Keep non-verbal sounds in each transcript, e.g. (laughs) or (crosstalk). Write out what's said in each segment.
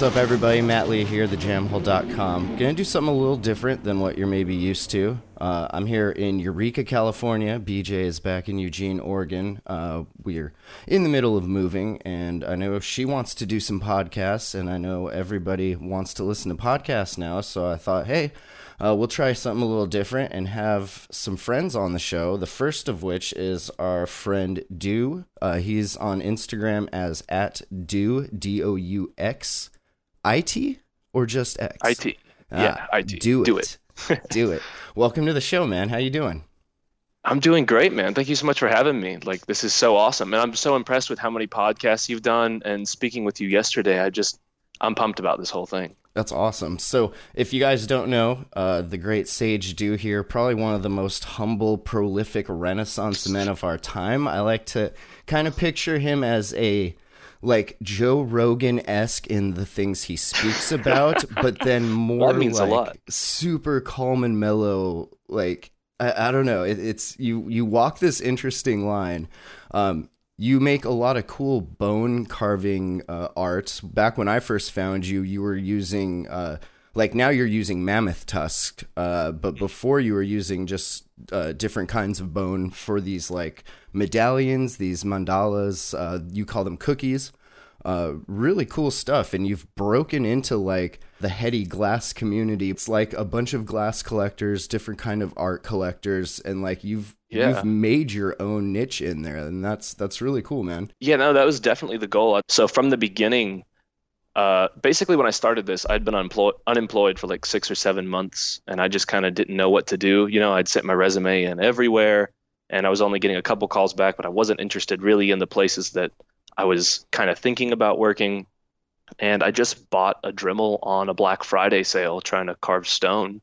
What's up, everybody? Matt Lee here, thejamhole.com. Gonna do something a little different than what you're maybe used to. Uh, I'm here in Eureka, California. BJ is back in Eugene, Oregon. Uh, we're in the middle of moving, and I know she wants to do some podcasts, and I know everybody wants to listen to podcasts now. So I thought, hey, uh, we'll try something a little different and have some friends on the show. The first of which is our friend Doux. Uh, he's on Instagram as at Do D O U X I T or just X. IT. Yeah, Ah, IT. Do, it. Do it. (laughs) do it. Welcome to the show, man. How you doing? I'm doing great, man. Thank you so much for having me. Like, this is so awesome. And I'm so impressed with how many podcasts you've done. And speaking with you yesterday, I just, I'm pumped about this whole thing. That's awesome. So, if you guys don't know, uh, the great Sage Doux here, probably one of the most humble, prolific Renaissance men of our time. I like to kind of picture him as a like Joe Rogan esque in the things he speaks about, but then (laughs) more like super calm and mellow. Like I, I don't know, it, it's you. You walk this interesting line. Um, you make a lot of cool bone carving uh, art. Back when I first found you, you were using uh, like now you're using mammoth tusk, uh, but before you were using just uh, different kinds of bone for these like medallions, these mandalas. Uh, you call them cookies. Uh, really cool stuff, and you've broken into like the heady glass community. It's like a bunch of glass collectors, different kind of art collectors, and like you've Yeah. you've made your own niche in there, and that's that's really cool, man. Yeah, no, that was definitely the goal. So from the beginning, uh, basically when I started this, I'd been unemployed, unemployed for like six or seven months, and I just kind of didn't know what to do. You know, I'd sent my resume in everywhere, and I was only getting a couple calls back, but I wasn't interested really in the places that I was kind of thinking about working. And I just bought a Dremel on a Black Friday sale trying to carve stone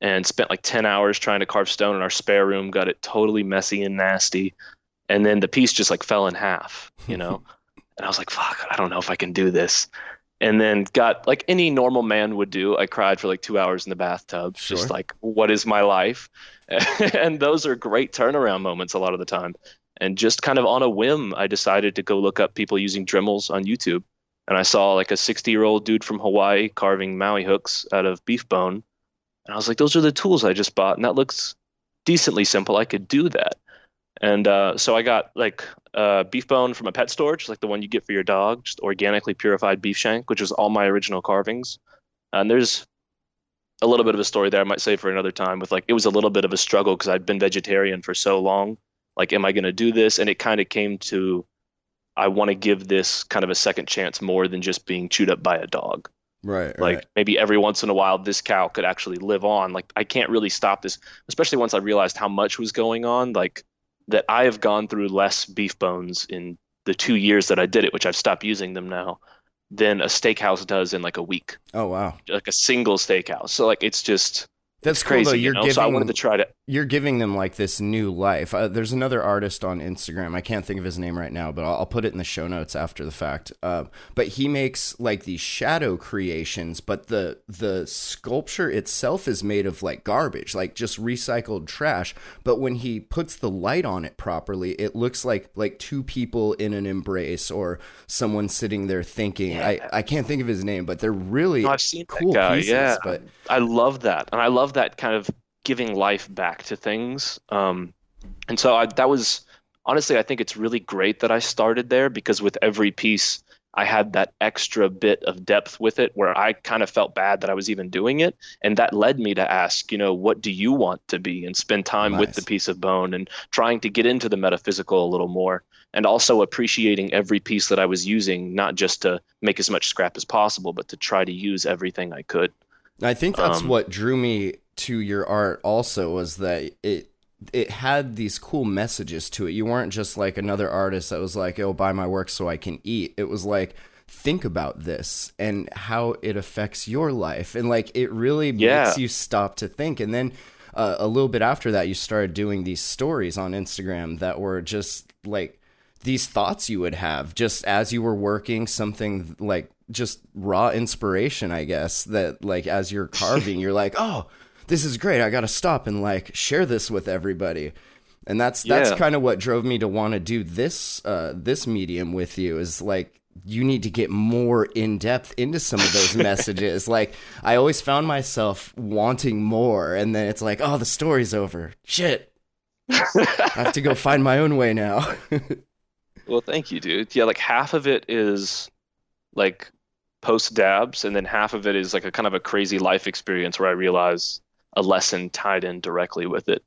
and spent like 10 hours trying to carve stone in our spare room, got it totally messy and nasty. And then the piece just like fell in half, you know? (laughs) and I was like, fuck, I don't know if I can do this. And then got like any normal man would do. I cried for like two hours in the bathtub, just like, what is my life? (laughs) and those are great turnaround moments a lot of the time. And just kind of on a whim, I decided to go look up people using Dremels on YouTube. And I saw like a 60 year old dude from Hawaii carving Maui hooks out of beef bone. And I was like, those are the tools I just bought. And that looks decently simple. I could do that. And uh, so I got like uh, beef bone from a pet store, just like the one you get for your dog, just organically purified beef shank, which was all my original carvings. And there's a little bit of a story there I might say for another time with like, it was a little bit of a struggle because I'd been vegetarian for so long. Like, am I going to do this? And it kind of came to, I want to give this kind of a second chance more than just being chewed up by a dog Right. like maybe every once in a while this cow could actually live on like i can't really stop this especially once i realized how much was going on like that i have gone through less beef bones in the two years that i did it which i've stopped using them now than a steakhouse does in like a week. Oh wow, like a single steakhouse. So like it's just that's it's cool, crazy though. you You're know? Giving so i wanted to try to you're giving them like this new life. Uh, there's another artist on Instagram. I can't think of his name right now, but I'll, I'll put it in the show notes after the fact. Uh, but he makes like these shadow creations, but the the sculpture itself is made of like garbage, like just recycled trash. But when he puts the light on it properly, it looks like like two people in an embrace or someone sitting there thinking. I I can't think of his name, but they're really No, I've seen cool that guy. pieces. yeah, But I love that, and I love that kind of giving life back to things. Um, and so I, that was honestly, I think it's really great that I started there because with every piece, I had that extra bit of depth with it where I kind of felt bad that I was even doing it, and that led me to ask, you know, what do you want to be, and spend time with the piece of bone and trying to get into the metaphysical a little more and also appreciating every piece that I was using, not just to make as much scrap as possible, but to try to use everything I could. I think that's Um, what drew me to your art also was that it it had these cool messages to it. You weren't just like another artist that was like, "Oh, buy my work so I can eat." It was like, think about this and how it affects your life, and like it really Yeah. makes you stop to think. And then uh, a little bit after that, you started doing these stories on Instagram that were just like these thoughts you would have just as you were working something like just raw inspiration i guess that like as you're (laughs) carving you're like oh this is great i gotta stop and like share this with everybody. And that's that's Yeah. kind of what drove me to want to do this uh this medium with you is like you need to get more in depth into some of those (laughs) messages. Like i always found myself wanting more and then it's like oh the story's over. Shit. (laughs) I have to go find my own way now. (laughs) Well, thank you, dude. Yeah, like half of it is like post dabs, and then half of it is like a kind of a crazy life experience where I realize a lesson tied in directly with it.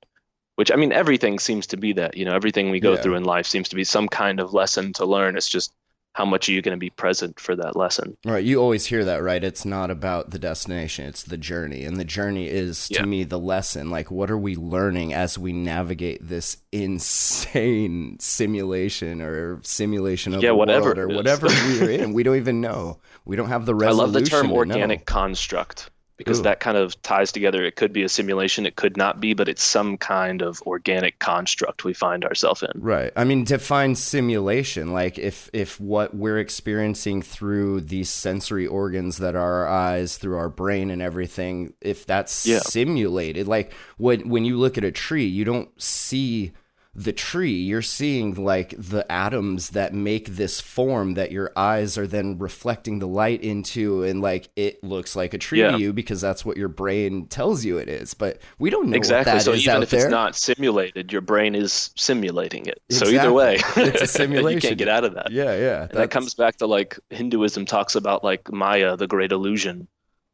Which I mean, everything seems to be that. You know, everything we go Yeah. through in life seems to be some kind of lesson to learn. It's just how much are you going to be present for that lesson? Right, you always hear that, right? It's not about the destination, it's the journey. And the journey is to Yeah. me the lesson. Like what are we learning as we navigate this insane simulation or simulation of Yeah, the whatever world or whatever we're (laughs) in? We don't even know. We don't have the resolution I love the term to know. organic construct because Ooh. that kind of ties together. It could be a simulation, it could not be, but it's some kind of organic construct we find ourselves in. Right. I mean, define simulation. Like if if what we're experiencing through these sensory organs that are our eyes, through our brain and everything, if that's Yeah. simulated, like when when you look at a tree, you don't see the tree. You're seeing like the atoms that make this form that your eyes are then reflecting the light into, and like it looks like a tree Yeah. to you because that's what your brain tells you it is. But we don't know Exactly. so even if there. it's not simulated, your brain is simulating it. So either way, (laughs) It's a simulation. (laughs) you can't get out of that. yeah, yeah. And that comes back to like Hinduism talks about like Maya, the great illusion,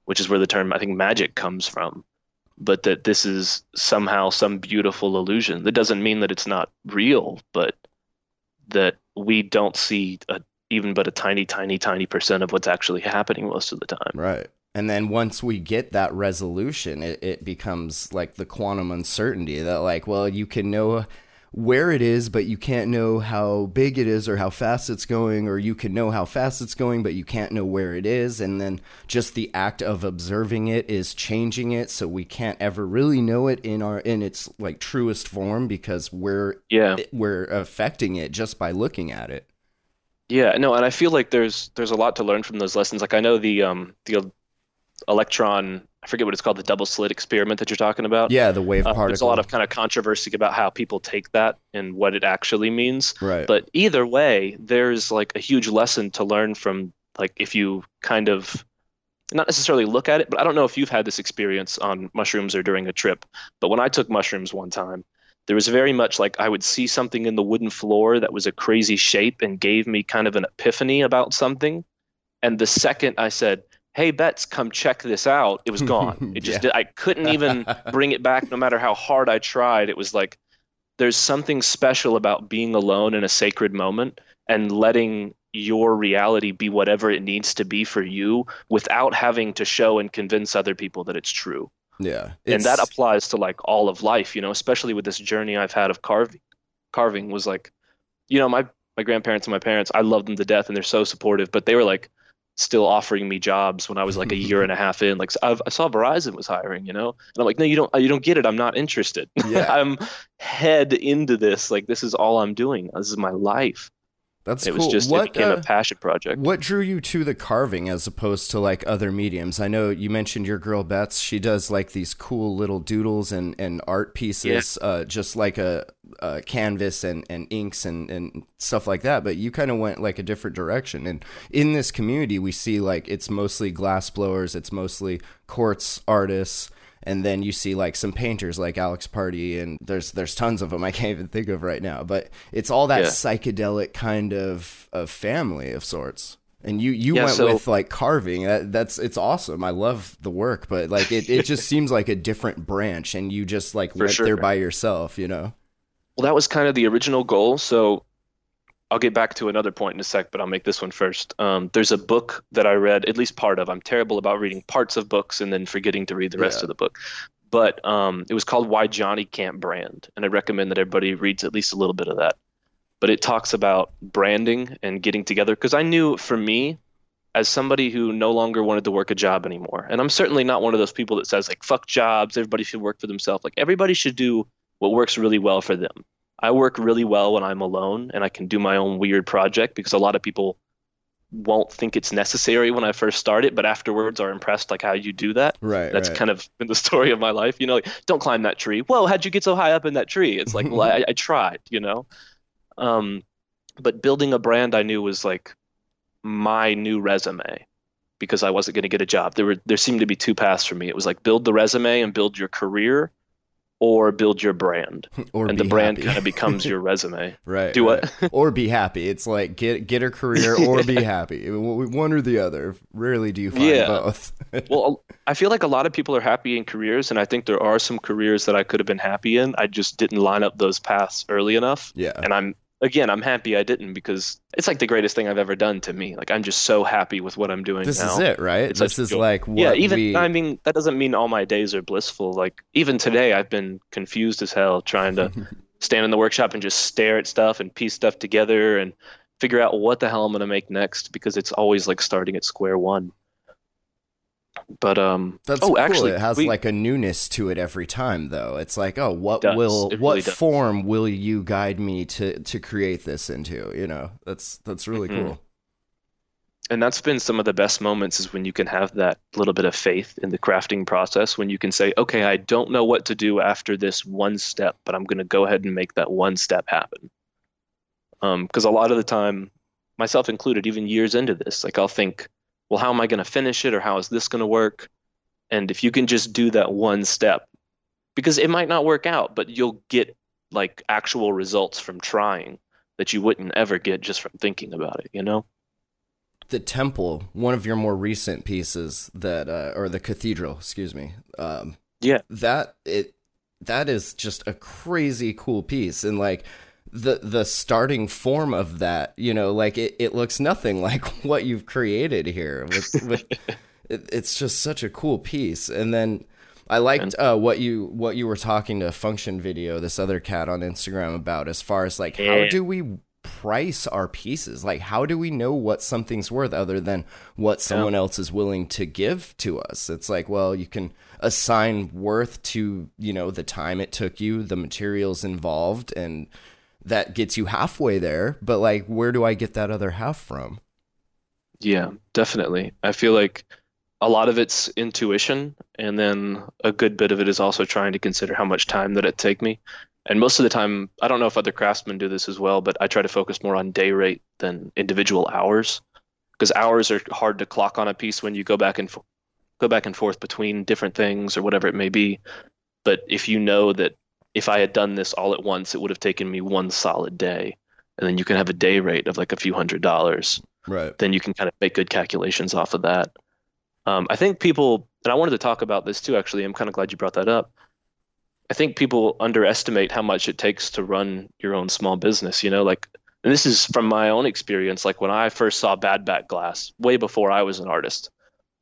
which is where the term I think magic comes from. But that this is somehow some beautiful illusion. That doesn't mean that it's not real, but that we don't see a, even but a tiny, tiny, tiny percent of what's actually happening most of the time. Right. And then once we get that resolution, it, it becomes like the quantum uncertainty that, like, well, you can know where it is, but you can't know how big it is or how fast it's going, or you can know how fast it's going, but you can't know where it is. And then just the act of observing it is changing it, so we can't ever really know it in our in its like truest form because we're Yeah. we're affecting it just by looking at it. Yeah, no, and I feel like there's there's a lot to learn from those lessons. Like I know the um the electron, I forget what it's called, the double slit experiment that you're talking about. Yeah, the wave Uh, particle. there's a lot of kind of controversy about how people take that and what it actually means. right. But either way, there's like a huge lesson to learn from like if you kind of not necessarily look at it, but I don't know if you've had this experience on mushrooms or during a trip. But when I took mushrooms one time, there was very much like I would see something in the wooden floor that was a crazy shape and gave me kind of an epiphany about something. And the second I said, "Hey, Betts, come check this out," it was gone. (laughs) It just Yeah. I couldn't even (laughs) bring it back, no matter how hard I tried. It was like there's something special about being alone in a sacred moment and letting your reality be whatever it needs to be for you without having to show and convince other people that it's true. yeah. and that applies to like all of life, you know, especially with this journey I've had of carving. Carving was like, you know, my my grandparents and my parents, I love them to death and they're so supportive, but they were like still offering me jobs when I was like a year and a half in. Like I've, I saw Verizon was hiring, you know, and I'm like, no, you don't, you don't get it. I'm not interested. (laughs) Yeah. I'm head into this. Like this is all I'm doing. This is my life. That's it cool. was just what, it became uh, a passion project. What drew you to the carving as opposed to like other mediums? I know you mentioned your girl Bets. She does like these cool little doodles and, and art pieces, uh, just like a, a canvas and, and inks and, and stuff like that. But you kind of went like a different direction. And in this community, we see like it's mostly glass blowers, it's mostly quartz artists. And then you see like some painters like Alex Pardee, and there's there's tons of them I can't even think of right now. But it's all that Yeah. psychedelic kind of of family of sorts. And you you Yeah, went so- with like carving. That, that's it's awesome. I love the work, but like it, it just (laughs) seems like a different branch, and you just like went sure. there by yourself. You know? Well, that was kind of the original goal. So I'll get back to another point in a sec, but I'll make this one first. Um, there's a book that I read, at least part of. I'm terrible about reading parts of books and then forgetting to read the rest Yeah. of the book. but um, it was called Why Johnny Can't Brand, and I recommend that everybody reads at least a little bit of that. But it talks about branding and getting together because I knew for me, as somebody who no longer wanted to work a job anymore, and I'm certainly not one of those people that says like fuck jobs, everybody should work for themselves. Like everybody should do what works really well for them. I work really well when I'm alone and I can do my own weird project because a lot of people won't think it's necessary when I first start it, but afterwards are impressed like how you do that. Right. That's right. kind of been the story of my life. You know, like, don't climb that tree. Whoa, how'd you get so high up in that tree? It's like, well, I, I tried, you know? Um, but building a brand I knew was like my new resume because I wasn't going to get a job. There were, there seemed to be two paths for me. It was like build the resume and build your career or build your brand. (laughs) or and the brand kind of becomes your (laughs) resume. right. Do what? right. or be happy. It's like get get a career (laughs) or be happy. One or the other. Rarely do you find Yeah. both. well, I feel like a lot of people are happy in careers, and I think there are some careers that I could have been happy in. I just didn't line up those paths early enough. yeah. And I'm again, I'm happy I didn't because it's like the greatest thing I've ever done to me. Like I'm just so happy with what I'm doing This now. is it, right? It's this is joy. like what yeah, even we I mean that doesn't mean all my days are blissful. Like even today, I've been confused as hell trying to (laughs) stand in the workshop and just stare at stuff and piece stuff together and figure out what the hell I'm gonna make next because it's always like starting at square one. But um, That's oh, cool. actually, it has we- like a newness to it every time, though. It's like, oh, what does. will, what does. form will you guide me to to create this into? You know, that's that's really Mhm. cool. and that's been some of the best moments is when you can have that little bit of faith in the crafting process when you can say okay i don't know what to do after this one step but i'm going to go ahead and make that one step happen because a lot of the time myself included even years into this like i'll think well how am i going to finish it or how is this going to work and if you can just do that one step because it might not work out but you'll get like actual results from trying that you wouldn't ever get just from thinking about it you know The temple, one of your more recent pieces that, uh, or the cathedral, excuse me. Um, Yeah. that it that is just a crazy cool piece, and like the the starting form of that, you know, like it, it looks nothing (laughs) like what you've created here. With, with (laughs) it, it's just such a cool piece, and then. I liked uh, what you what you were talking to Function Video, this other cat on Instagram about, as far as like how do we price our pieces? Like how do we know what something's worth other than what someone else is willing to give to us? It's like, well, you can assign worth to you know the time it took you, the materials involved, and that gets you halfway there. But like, where do I get that other half from? Yeah, definitely. I feel like a lot of it's intuition, and then a good bit of it is also trying to consider how much time that it take me. And most of the time, I don't know if other craftsmen do this as well, but I try to focus more on day rate than individual hours, because hours are hard to clock on a piece when you go back and fo- go back and forth between different things or whatever it may be. But if you know that if I had done this all at once, it would have taken me one solid day, and then you can have a day rate of like a few hundred dollars Right. then you can kind of make good calculations off of that. Um, I think people, and I wanted to talk about this too, actually. I'm kind of glad you brought that up. I think people underestimate how much it takes to run your own small business. You know, like, and this is from my own experience. Like when I first saw Bad Back Glass, way before I was an artist,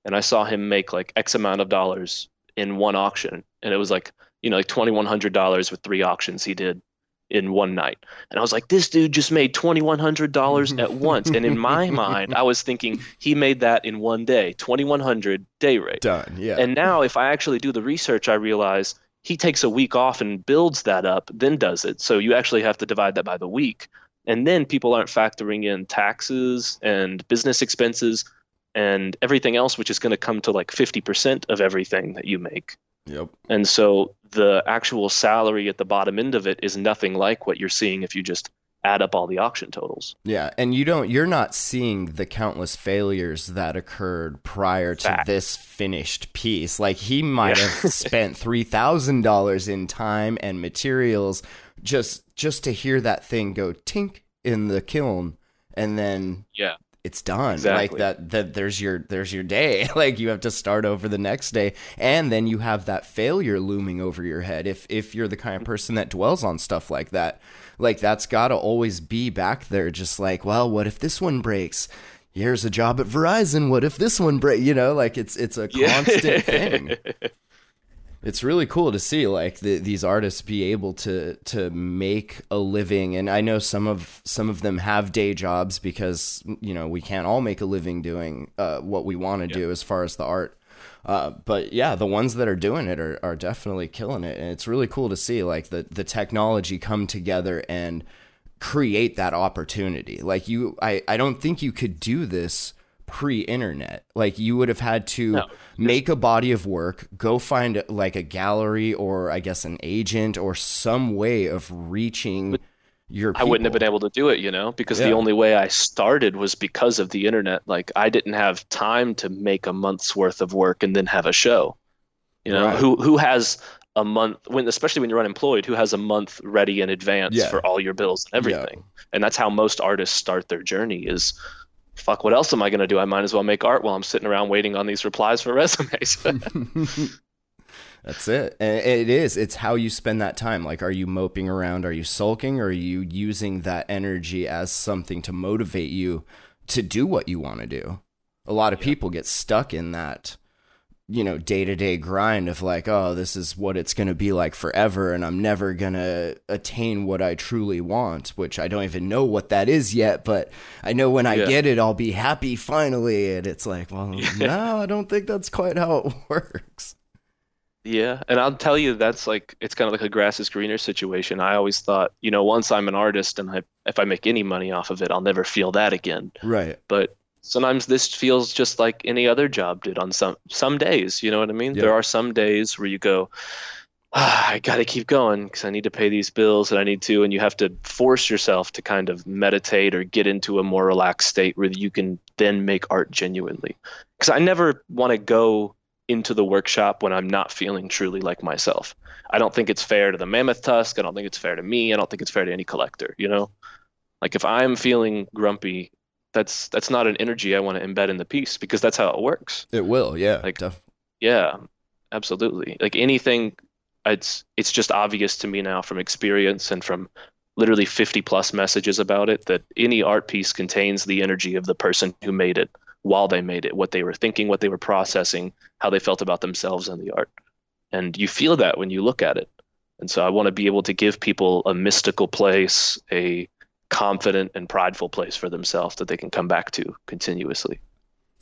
and I saw him make like X amount of dollars in one auction, and it was like, you know, like $2,100 with three auctions he did in one night. And I was like, this dude just made $2,100 at (laughs) once. And in my mind, I was thinking he made that in one day, 2,100 day rate. Done. Yeah. And now, if I actually do the research, I realize he takes a week off and builds that up, then does it. So you actually have to divide that by the week. And then people aren't factoring in taxes and business expenses and everything else, which is going to come to like 50% of everything that you make. yep. And so the actual salary at the bottom end of it is nothing like what you're seeing if you just add up all the auction totals. Yeah, and you don't you're not seeing the countless failures that occurred prior to Fact. this finished piece. Like he might Yeah. have (laughs) spent $3,000 in time and materials just just to hear that thing go tink in the kiln and then Yeah. It's done. Exactly. like that that there's your there's your day. (laughs) Like you have to start over the next day. And then you have that failure looming over your head. If if you're the kind of person that dwells on stuff like that like that's got to always be back there just like well what if this one breaks? Here's a job at Verizon. What if this one break you know like it's it's a constant (laughs) thing it's really cool to see like the, these artists be able to to make a living. And i know some of some of them have day jobs because you know we can't all make a living doing uh, what we want to do as far as the art. Uh, but yeah the ones that are doing it are, are definitely killing it. And it's really cool to see like the the technology come together and create that opportunity. Like you i i don't think you could do this pre-internet like you would have had to No. make a body of work go find like a gallery or i guess an agent or some way of reaching your I wouldn't have been able to do it, you know, because Yeah. the only way I started was because of the internet. Like I didn't have time to make a month's worth of work and then have a show. You know, Right. who who has a month when especially when you're unemployed, who has a month ready in advance Yeah. for all your bills and everything. And that's how most artists start their journey is fuck, what else am I going to do? I might as well make art while I'm sitting around waiting on these replies for (laughs) resumes. (laughs) That's it. It is. It's how you spend that time. Like, are you moping around? Are you sulking? Or are you using that energy as something to motivate you to do what you want to do? A lot of people get stuck in that, you know, day to day grind of like, oh, this is what it's going to be like forever. And I'm never going to attain what I truly want, which I don't even know what that is yet. But I know when I Yeah. get it, I'll be happy finally. And it's like, well, (laughs) no, I don't think that's quite how it (laughs) works. Yeah, and I'll tell you that's like it's kind of like a grass is greener situation. I always thought, you know, once I'm an artist and I if I make any money off of it, I'll never feel that again. Right. But sometimes this feels just like any other job did on some some days, you know what I mean? Yeah. There are some days where you go, ah, I got to keep going because I need to pay these bills and I need to and you have to force yourself to kind of meditate or get into a more relaxed state where you can then make art genuinely. Cuz I never want to go into the workshop when I'm not feeling truly like myself. I don't think it's fair to the mammoth tusk. I don't think it's fair to me. I don't think it's fair to any collector, you know? Like if I'm feeling grumpy, that's that's not an energy I want to embed in the piece because that's how it works. It will, yeah. Like- def- Yeah, absolutely. Like anything it's it's just obvious to me now from experience and from literally 50 plus messages about it that any art piece contains the energy of the person who made it while they made it, what they were thinking, what they were processing, how they felt about themselves and the art. And you feel that when you look at it. And so I want to be able to give people a mystical place, a confident and prideful place for themselves that they can come back to continuously.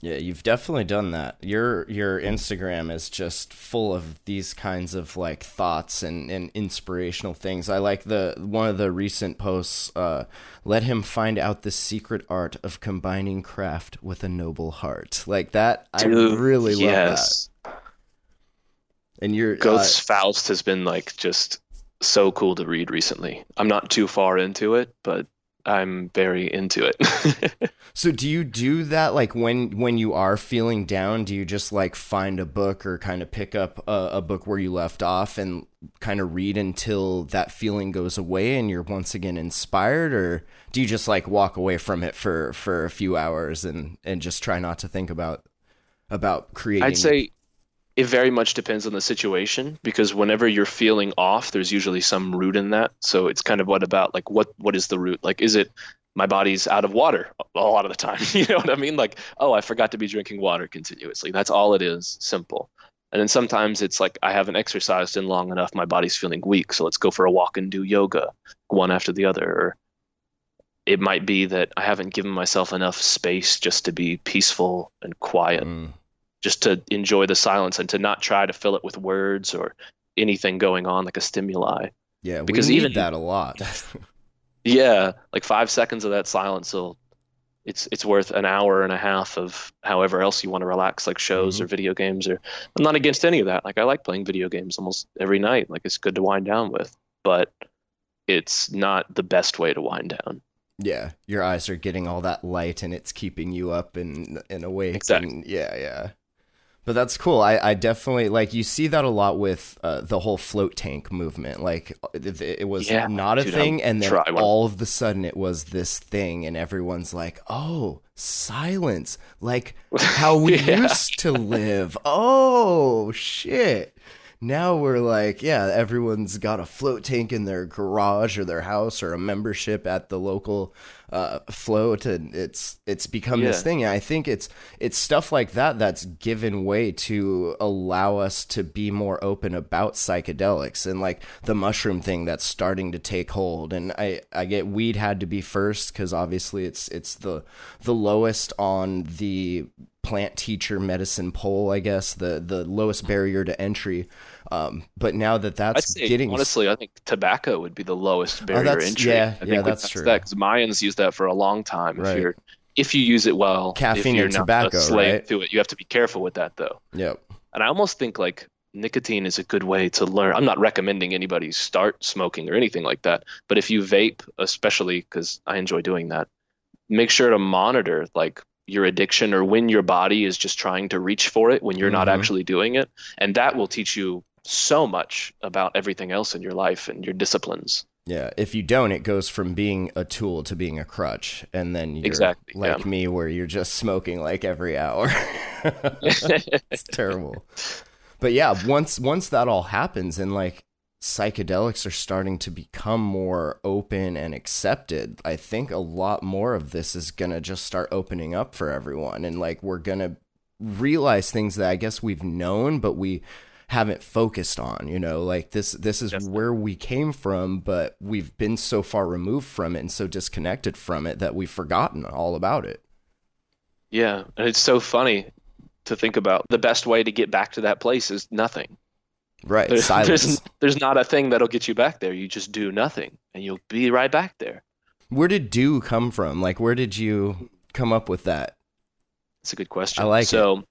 yeah, you've definitely done that. Your your Instagram is just full of these kinds of like thoughts and, and inspirational things. I like the one of the recent posts, uh, let him find out the secret art of combining craft with a noble heart. Like that I Dude, really love that. And you're uh, Faust has been like just so cool to read recently. I'm not too far into it, but I'm very into it. (laughs) So do you do that like when when you are feeling down? Do you just like find a book or kind of pick up a, a book where you left off and kind of read until that feeling goes away and you're once again inspired, or do you just like walk away from it for for a few hours and and just try not to think about about creating? I'd say it very much depends on the situation because whenever you're feeling off, there's usually some root in that. So it's kind of what about like what what is the root? Like is it my body's out of water a lot of the time? (laughs) You know what I mean? Like, oh, I forgot to be drinking water continuously. That's all it is, simple. And then sometimes it's like I haven't exercised in long enough, my body's feeling weak, so let's go for a walk and do yoga, one after the other. Or it might be that I haven't given myself enough space just to be peaceful and quiet Mm, just to enjoy the silence and to not try to fill it with words or anything going on like a stimuli. yeah, because even- that a lot. (laughs) Yeah, like five seconds of that silence will it's it's worth an hour and a half of however else you want to relax, like shows mm-hmm. or video games or I'm not against any of that. Like I like playing video games almost every night. Like it's good to wind down with. But it's not the best way to wind down. yeah, your eyes are getting all that light and it's keeping you up and and awake. Exactly. and- yeah, yeah. But that's cool. I, I definitely like you see that a lot with uh, the whole float tank movement. Like it, it was Yeah, not a dude, thing, and then all of the sudden it was this thing, and everyone's like, "Oh, silence! Like (laughs) how we Yeah. used to live." Oh shit! now we're like, yeah, everyone's got a float tank in their garage or their house or a membership at the local uh, float, and it's it's become this thing. And I think it's it's stuff like that that's given way to allow us to be more open about psychedelics and like the mushroom thing that's starting to take hold. And I I get weed had to be first because obviously it's it's the the lowest on the plant teacher medicine poll, I guess the the lowest barrier to entry. Um, but now that that's say getting honestly, I think tobacco would be the lowest barrier that's- entry. yeah, I yeah, think that's true. because Mayans used that for a long time. Right. If you're if you use it well, Caffeine if you're and not tobacco, right? to it, you have to be careful with that though. yep. And I almost think like nicotine is a good way to learn. I'm not recommending anybody start smoking or anything like that, but if you vape, especially because I enjoy doing that, make sure to monitor like your addiction or when your body is just trying to reach for it when you're not Mhm. actually doing it, and that will teach you so much about everything else in your life and your disciplines. Yeah, if you don't, it goes from being a tool to being a crutch, and then you're Exactly, like yeah. me, where you're just smoking like every hour. (laughs) it's terrible. But yeah, once once that all happens, and like psychedelics are starting to become more open and accepted, I think a lot more of this is gonna just start opening up for everyone, and like we're gonna realize things that I guess we've known, but we haven't focused on you know like this this is Definitely. where we came from but we've been so far removed from it and so disconnected from it that we've forgotten all about it Yeah, and it's so funny to think about. The best way to get back to that place is nothing. right There's, (laughs) silence there's there's not a thing that'll get you back there. You just do nothing, and you'll be right back there. where did do come from like where did you come up with that It's a good question. I like so, it.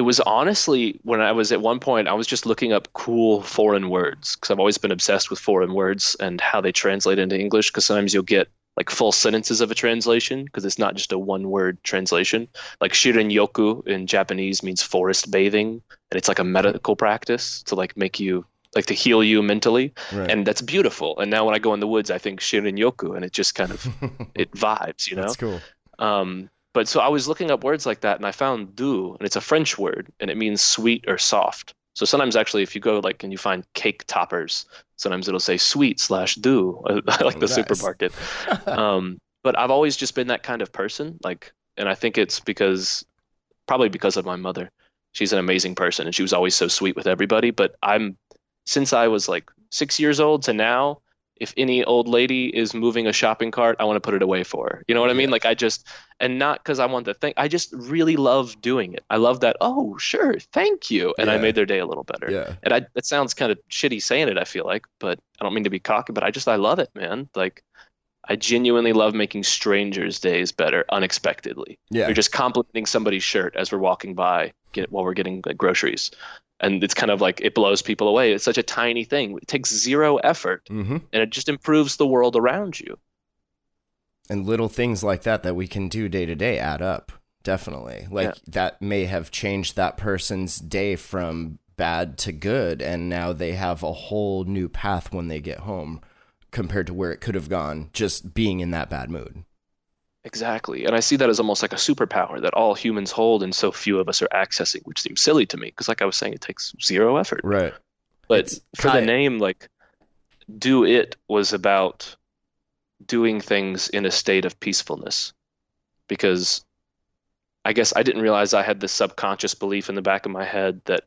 Was honestly when I was at one point, I was just looking up cool foreign words because I've always been obsessed with foreign words and how they translate into English. Because sometimes you'll get like full sentences of a translation because it's not just a one word translation. Like shirin yoku in Japanese means forest bathing, and it's like a medical practice to like make you like to heal you mentally right and that's beautiful and now when i go in the woods i think shirin yoku and it just kind of (laughs) it vibes you know that's cool um, but so I was looking up words like that, and I found doux, and it's a French word, and it means sweet or soft. So sometimes actually, if you go like and you find cake toppers, sometimes it'll say sweet slash doux, (laughs) like the Nice. supermarket. (laughs) um, but I've always just been that kind of person, like, and I think it's because probably because of my mother. She's an amazing person, and she was always so sweet with everybody. But I'm since I was like six years old to now, if any old lady is moving a shopping cart, I want to put it away for her. You know what I mean? Like I just, and not because I want the thing. I just really love doing it. I love that. Oh, sure, thank you, and I made their day a little better. yeah And I, it sounds kind of shitty saying it. I feel like, but I don't mean to be cocky, but I just I love it, man. Like. I genuinely love making strangers' days better unexpectedly. yeah You're just complimenting somebody's shirt as we're walking by get, while we're getting like, groceries. And it's kind of like it blows people away. It's such a tiny thing. It takes zero effort hmm and it just improves the world around you. and little things like that that we can do day to day add up definitely like Yeah. that may have changed that person's day from bad to good and now they have a whole new path when they get home compared to where it could have gone just being in that bad mood Exactly. And I see that as almost like a superpower that all humans hold and so few of us are accessing, which seems silly to me because, like I was saying, it takes zero effort. right But It's for the name, like, do it was about doing things in a state of peacefulness. Because I guess I didn't realize I had this subconscious belief in the back of my head that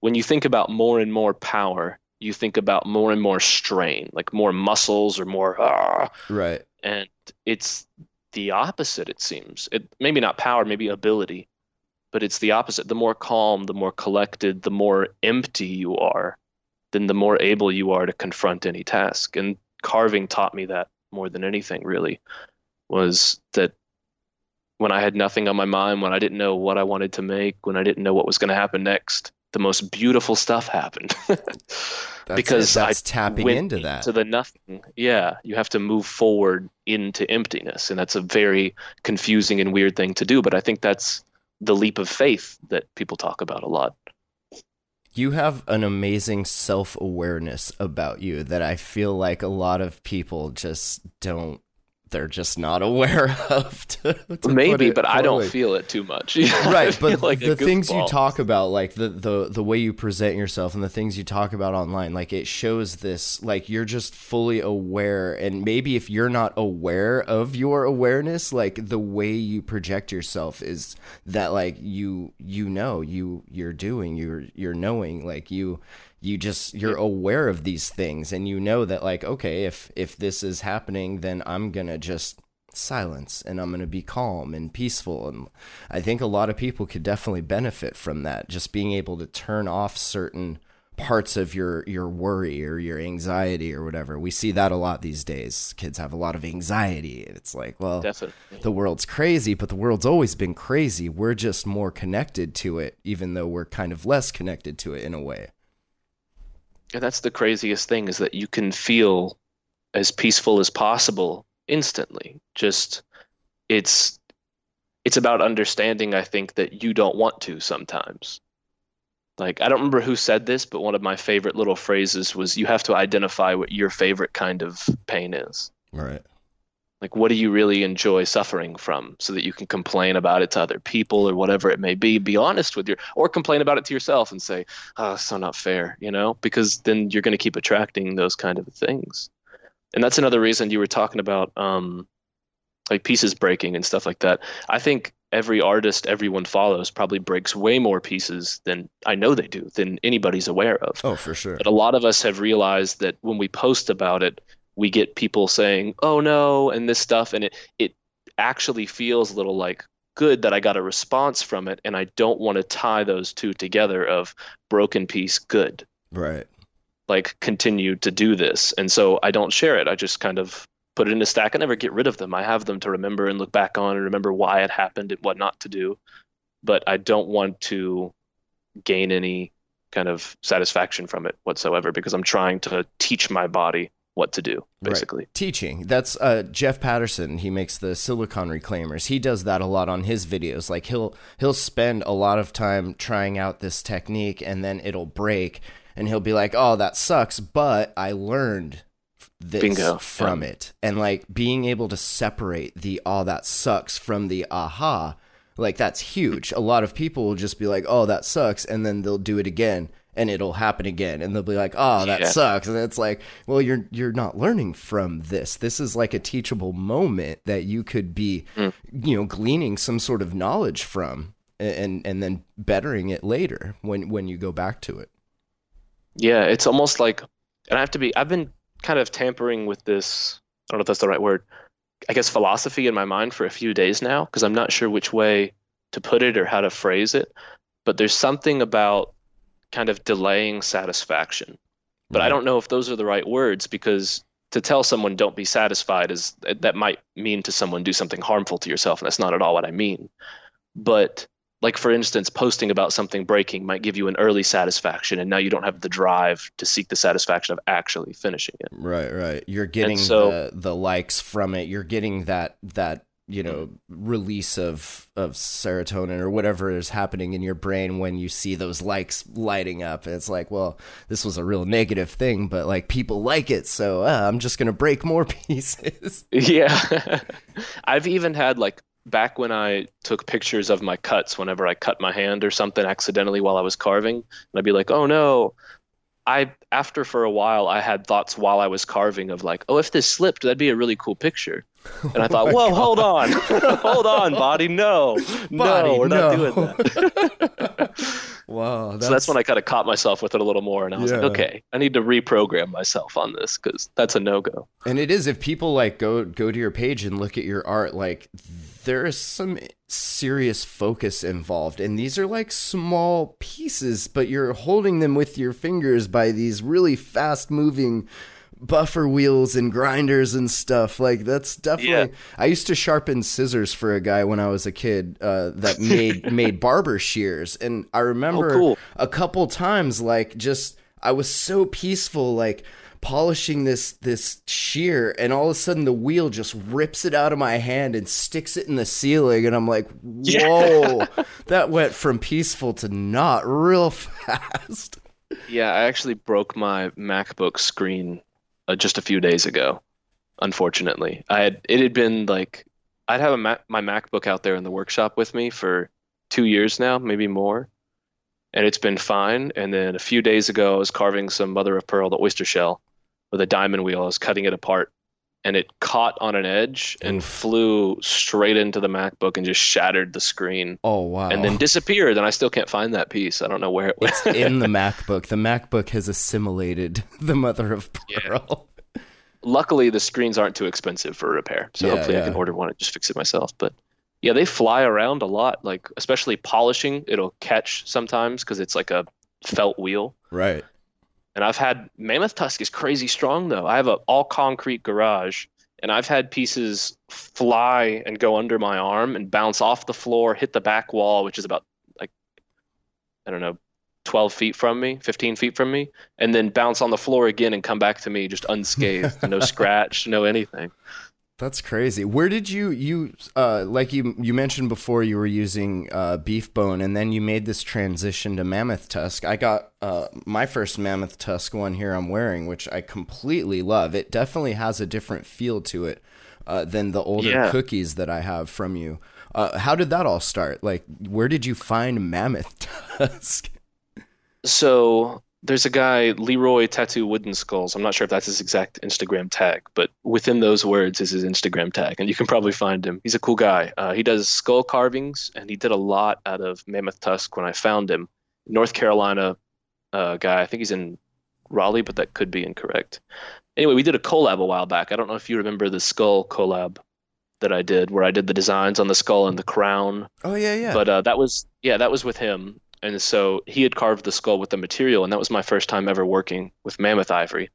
when you think about more and more power, you think about more and more strain, like more muscles or more, ah, right and it's the opposite it seems. It maybe not power maybe ability but it's the opposite. The more calm the more collected the more empty you are then the more able you are to confront any task. And carving taught me that more than anything really was that when i had nothing on my mind when i didn't know what i wanted to make when i didn't know what was going to happen next the most beautiful stuff happened (laughs) that's because it. that's I tapping into that to the nothing. Yeah, you have to move forward into emptiness, and that's a very confusing and weird thing to do. But I think that's the leap of faith that people talk about a lot. You have an amazing self awareness about you that I feel like a lot of people just don't they're just not aware (laughs) of. To, to Maybe, but I don't feel it too much. (laughs) Right but like the things you talk about like the, the the way you present yourself and the things you talk about online like it shows this like you're just fully aware and maybe if you're not aware of your awareness like the way you project yourself is that like you you know you you're doing you're you're knowing like you you just you're aware of these things and you know that like okay if if this is happening then i'm gonna just silence and i'm gonna be calm and peaceful and i think a lot of people could definitely benefit from that just being able to turn off certain parts of your your worry or your anxiety or whatever we see that a lot these days kids have a lot of anxiety it's like well Definitely. the world's crazy, but the world's always been crazy. We're just more connected to it, even though we're kind of less connected to it in a way. And that's the craziest thing is that you can feel as peaceful as possible instantly. Just it's it's about understanding I think that you don't want to sometimes. Like I don't remember who said this, but one of my favorite little phrases was you have to identify what your favorite kind of pain is. Right. Like what do you really enjoy suffering from so that you can complain about it to other people or whatever it may be. Be honest with your or complain about it to yourself and say, "Oh, so not fair," you know? Because then you're going to keep attracting those kind of things. And that's another reason you were talking about um like pieces breaking and stuff like that. I think every artist everyone follows probably breaks way more pieces than I know they do than anybody's aware of. Oh, for sure. But a lot of us have realized that when we post about it, we get people saying, "Oh no," and this stuff, and it it actually feels a little like good that I got a response from it, and I don't want to tie those two together of broken piece, good, Right. like continue to do this, and so I don't share it. I just kind of put it in a stack. I never get rid of them. I have them to remember and look back on and remember why it happened and what not to do, but I don't want to gain any kind of satisfaction from it whatsoever because I'm trying to teach my body what to do basically. Right. Teaching. That's uh, Jeff Patterson. He makes the silicon reclaimers. He does that a lot on his videos. Like he'll he'll spend a lot of time trying out this technique, and then it'll break, and he'll be like, "Oh, that sucks," but I learned this Bingo. from Yeah. it, and like being able to separate the "oh, that sucks" from the "aha." Like that's huge. A lot of people will just be like, "Oh, that sucks," and then they'll do it again, and it'll happen again, and they'll be like, "Oh, that Yeah. sucks," and it's like, well, you're you're not learning from this. This is like a teachable moment that you could be, Mm. you know, gleaning some sort of knowledge from, and and then bettering it later when when you go back to it. Yeah, it's almost like, and I have to be, I've been kind of tampering with this, I don't know if that's the right word, I guess philosophy in my mind for a few days now, because I'm not sure which way to put it or how to phrase it. But there's something about kind of delaying satisfaction. But I mm-hmm. don't know if those are the right words because to tell someone don't be satisfied is that might mean to someone do something harmful to yourself, and that's not at all what I mean. But like for instance, posting about something breaking might give you an early satisfaction, and now you don't have the drive to seek the satisfaction of actually finishing it. Right, right. You're getting so- the the likes from it. You're getting that that you know release of of serotonin or whatever is happening in your brain when you see those likes lighting up. It's like, well, this was a real negative thing, but like people like it, so uh, I'm just gonna break more (laughs) pieces. Yeah. (laughs) I've even had like back when I took pictures of my cuts whenever I cut my hand or something accidentally while I was carving, and I'd be like, "Oh no." I after for a while I had thoughts while I was carving of like, "Oh, if this slipped, that'd be a really cool picture." And I thought, "Whoa, hold on. (laughs) hold on, body. No. Body, no, we're not no. doing that." (laughs) (laughs) wow, so that's when I kind of caught myself with it a little more and I was Yeah. like, "Okay, I need to reprogram myself on this cuz that's a no-go." And it is if people like go go to your page and look at your art, like there is some serious focus involved, and these are like small pieces, but you're holding them with your fingers by these really fast moving buffer wheels and grinders and stuff. Like that's definitely. Yeah. I used to sharpen scissors for a guy when I was a kid uh, that made (laughs) made barber shears, and I remember Oh, cool. a couple times like just I was so peaceful like polishing this this shear and all of a sudden the wheel just rips it out of my hand and sticks it in the ceiling and I'm like whoa (laughs) that went from peaceful to not real (laughs) fast Yeah, I actually broke my MacBook screen uh, just a few days ago. unfortunately. I had it had been like I'd have a Mac, my MacBook out there in the workshop with me for two years now, maybe more, and it's been fine. And then a few days ago, I was carving some mother of pearl, the oyster shell, with a diamond wheel. I was cutting it apart, and it caught on an edge and Oof. flew straight into the MacBook and just shattered the screen, Oh wow. and then disappeared. And I still can't find that piece. I don't know where it went. it's in the (laughs) MacBook. The MacBook has assimilated (laughs) the mother of Yeah. pearl. luckily the screens aren't too expensive for repair so Yeah, hopefully i can order one and just fix it myself but yeah they fly around a lot like especially polishing it'll catch sometimes because it's like a felt wheel Right. And i've had mammoth tusk is crazy strong though. I have a all concrete garage and i've had pieces fly and go under my arm and bounce off the floor hit the back wall which is about like i don't know 12 feet from me 15 feet from me and then bounce on the floor again and come back to me just unscathed no (laughs) scratch no anything That's crazy. Where did you you uh like you you mentioned before you were using uh beef bone and then you made this transition to mammoth tusk. I got uh my first mammoth tusk one here I'm wearing which I completely love. It definitely has a different feel to it uh than the older Yeah. cookies that I have from you. Uh how did that all start? Like where did you find mammoth (laughs) tusk? so there's a guy leroy tattoo wooden skulls. I'm not sure if that's his exact instagram tag but within those words is his instagram tag and you can probably find him. He's a cool guy. Uh, he does skull carvings and he did a lot out of mammoth tusk when i found him. North carolina uh, guy. I think he's in raleigh but that could be incorrect. Anyway we did a collab a while back. I don't know if you remember the skull collab that i did where i did the designs on the skull and the crown. Oh yeah, yeah. but uh, that was yeah that was with him and so he had carved the skull with the material and that was my first time ever working with mammoth ivory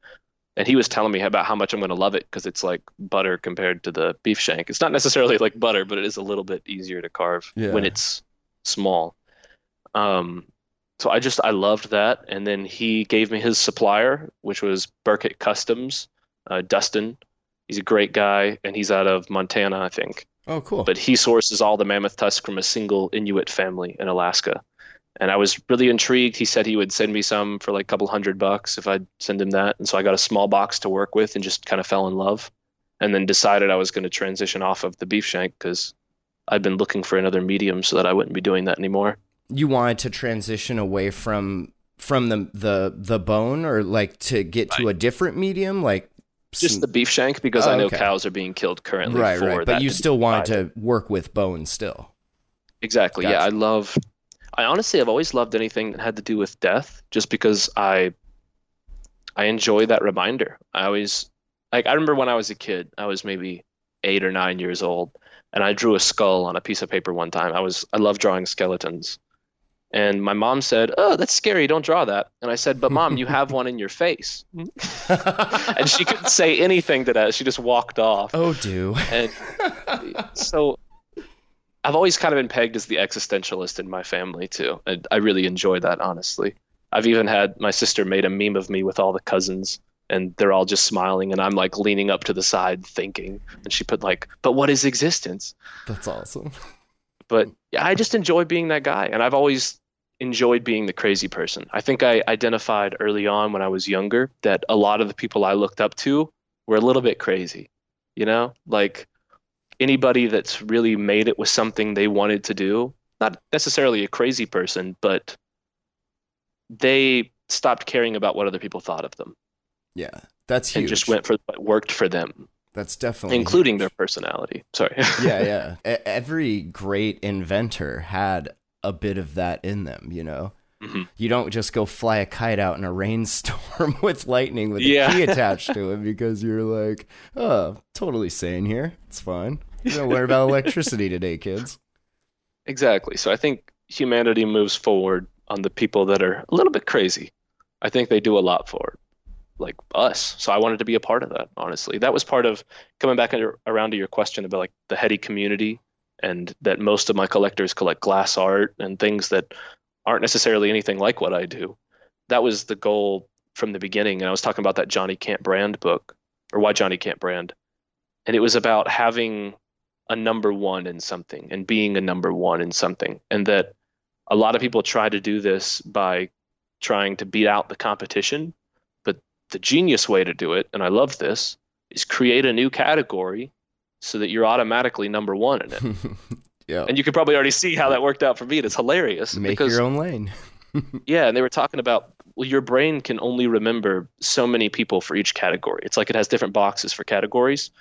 and he was telling me about how much i'm going to love it because it's like butter compared to the beef shank it's not necessarily like butter but it is a little bit easier to carve Yeah. when it's small um so i just i loved that and then he gave me his supplier which was burkett customs uh, dustin he's a great guy and he's out of montana i think oh cool. but he sources all the mammoth tusk from a single Inuit family in Alaska. And I was really intrigued. He said he would send me some for like a couple hundred bucks if I'd send him that. And so I got a small box to work with and just kind of fell in love. And then decided I was going to transition off of the beef shank because I'd been looking for another medium so that I wouldn't be doing that anymore. you wanted to transition away from from the the the bone or like to get to a different medium like Just some- the beef shank because Oh, I know okay. cows are being killed currently right for right that. but you still wanted to work with bone still Exactly. Yeah, I love. I honestly have always loved anything that had to do with death, just because I. I enjoy that reminder. I always, like, I remember when I was a kid. I was maybe eight or nine years old, and I drew a skull on a piece of paper one time. I was, I love drawing skeletons, and my mom said, "Oh, that's scary. Don't draw that." And I said, "But mom, you have one in your face." (laughs) and she couldn't say anything to that. She just walked off. oh do And (laughs) so I've always kind of been pegged as the existentialist in my family too. And I really enjoy that, honestly. I've even had my sister made a meme of me with all the cousins and they're all just smiling and I'm like leaning up to the side thinking and she put like, "But what is existence?" that's awesome But yeah, I just enjoy being that guy and I've always enjoyed being the crazy person. I think I identified early on when I was younger that a lot of the people I looked up to were a little bit crazy. You know, like anybody that's really made it with something they wanted to do, not necessarily a crazy person, but they stopped caring about what other people thought of them yeah that's huge and just went for what worked for them, that's definitely including huge. their personality. Sorry. (laughs) yeah yeah every great inventor had a bit of that in them you know Mhm. you don't just go fly a kite out in a rainstorm (laughs) with lightning with Yeah. a key attached (laughs) to it because you're like oh totally sane here it's fine don't worry about electricity (laughs) today kids Exactly. So I think humanity moves forward on the people that are a little bit crazy. I think they do a lot for it, like us. So I wanted to be a part of that, honestly. That was part of coming back under, around to your question about like the heady community and that most of my collectors collect glass art and things that aren't necessarily anything like what I do. That was the goal from the beginning. And I was talking about that Johnny Can't Brand book or why Johnny Can't Brand. And it was about having a number one in something and being a number one in something. And that a lot of people try to do this by trying to beat out the competition. But the genius way to do it, and I love this, is create a new category so that you're automatically number one in it. (laughs) yeah. and you can probably already see how that worked out for me. It's hilarious Make because your own lane. (laughs) yeah, and they were talking about well, your brain can only remember so many people for each category. It's like it has different boxes for categories.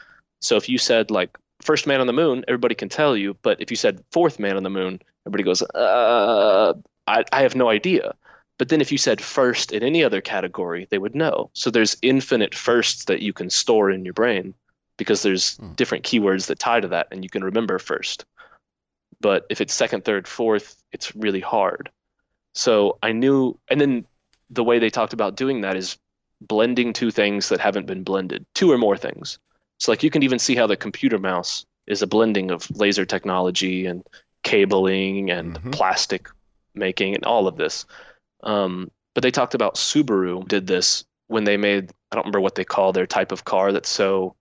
So if you said like first man on the moon, everybody can tell you. But if you said fourth man on the moon, everybody goes, uh, I, I have no idea. But then if you said first in any other category, they would know. So there's infinite firsts that you can store in your brain because there's Hmm. different keywords that tie to that and you can remember first. But if it's second, third, fourth, it's really hard. So I knew, and then the way they talked about doing that is blending two things that haven't been blended, two or more things. So like you can even see how the computer mouse is a blending of laser technology and cabling and Mhm. plastic making and all of this. Um, but they talked about Subaru did this when they made I don't remember what they call their type of car that's so